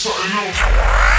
something new.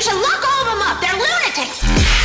You should lock all of them up. They're lunatics.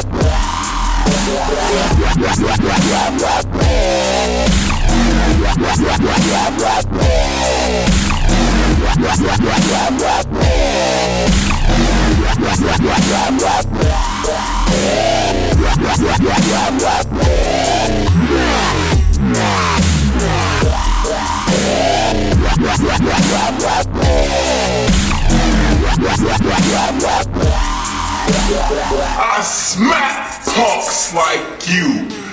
Yeah. I smack talks like you.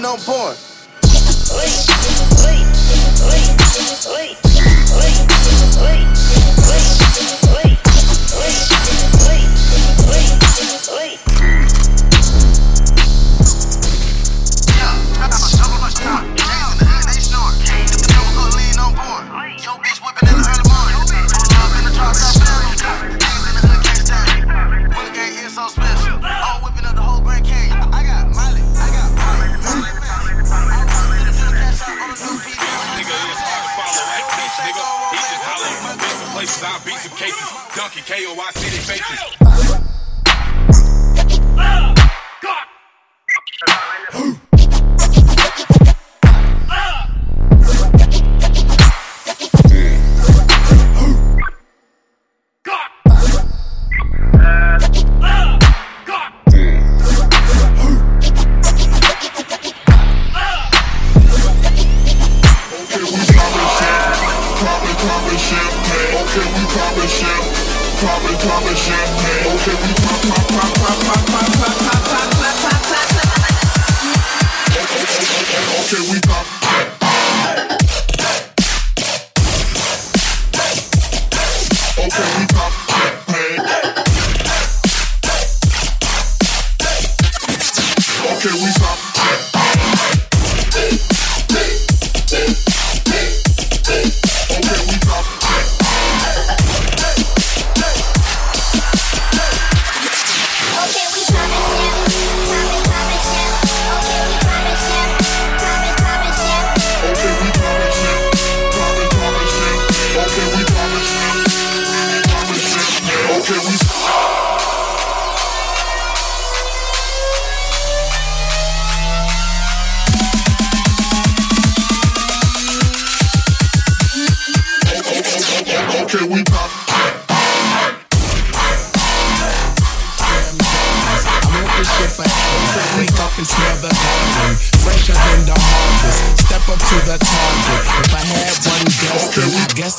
No I'm. Wait, wait, wait,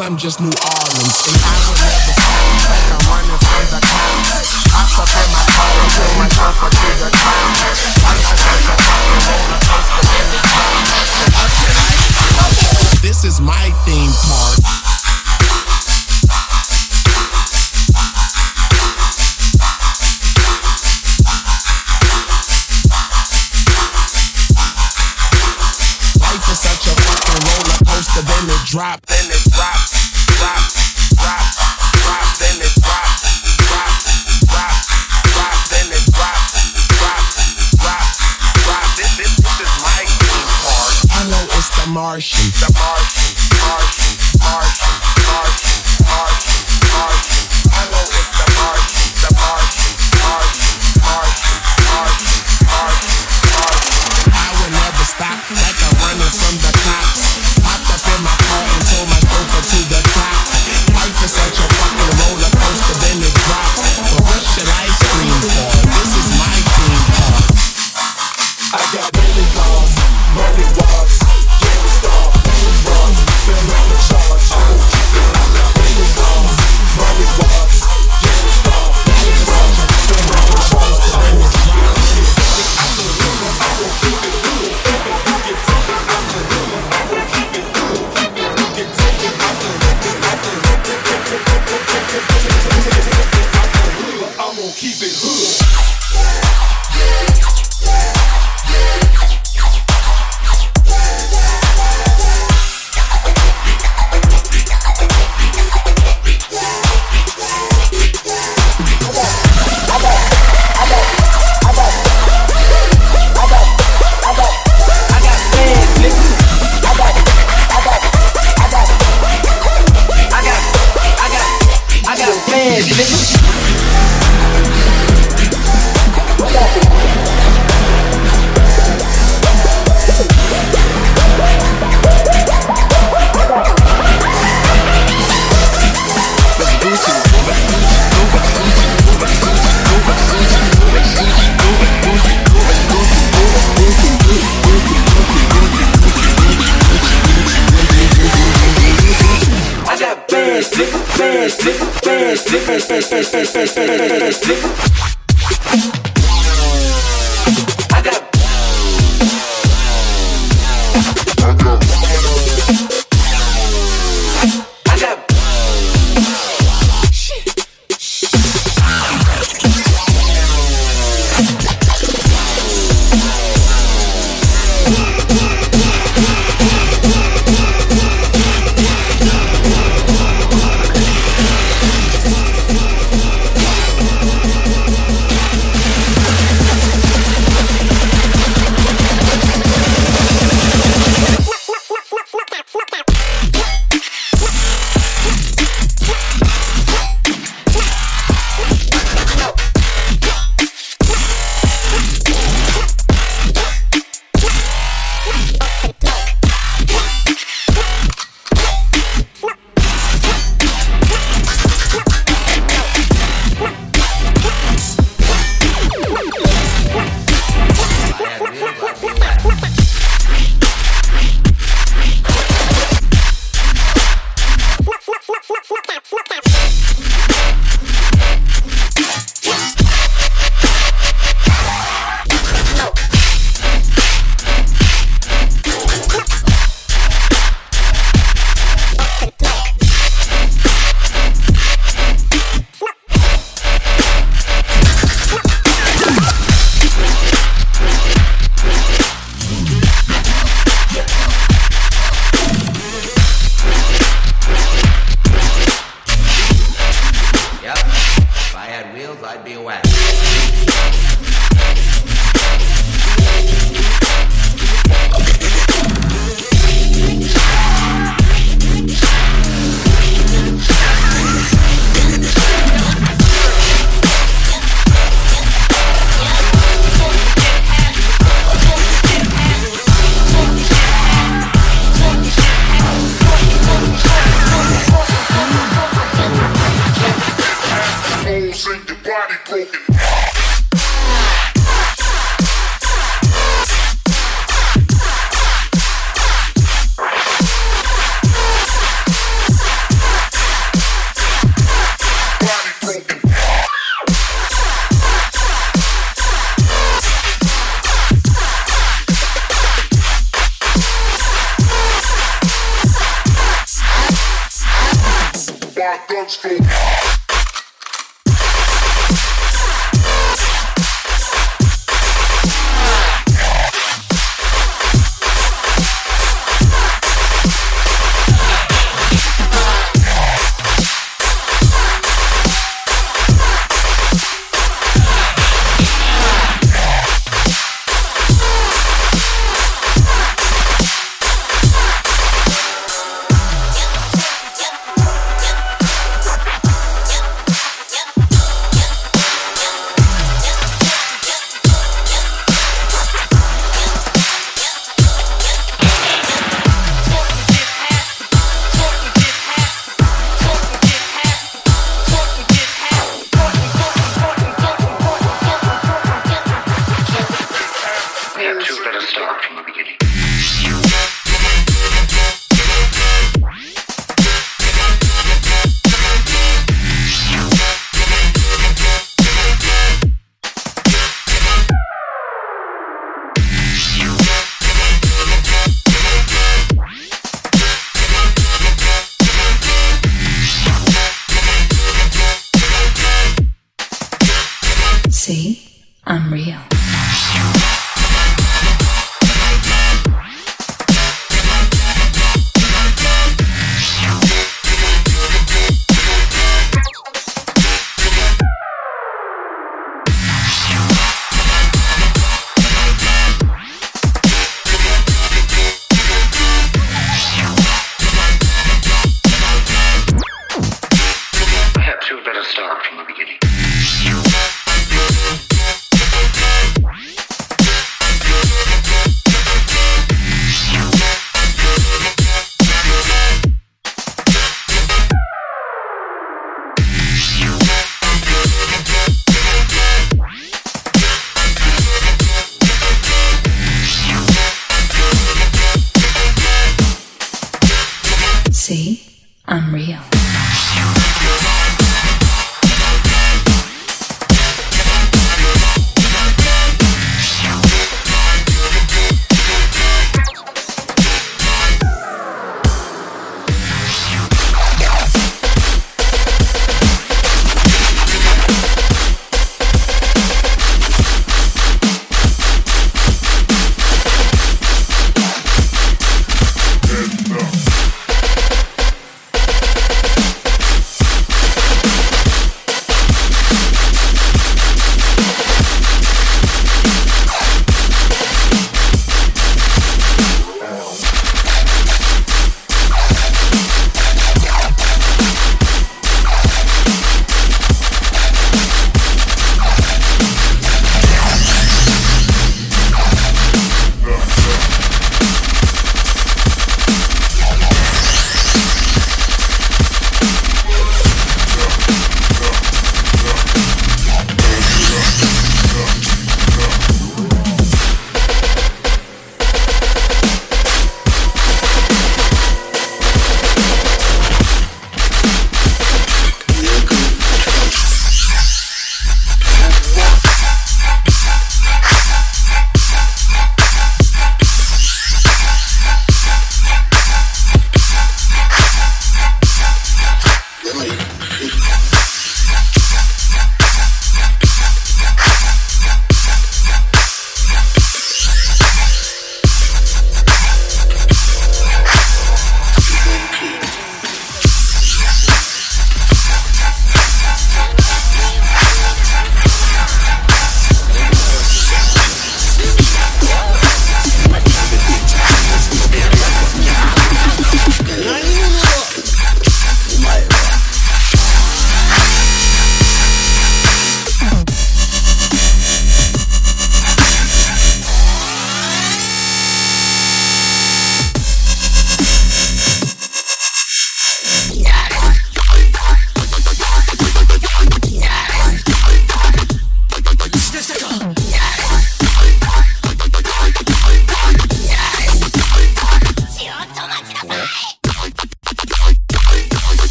I'm just New Orleans. And I would never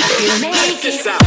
you make it.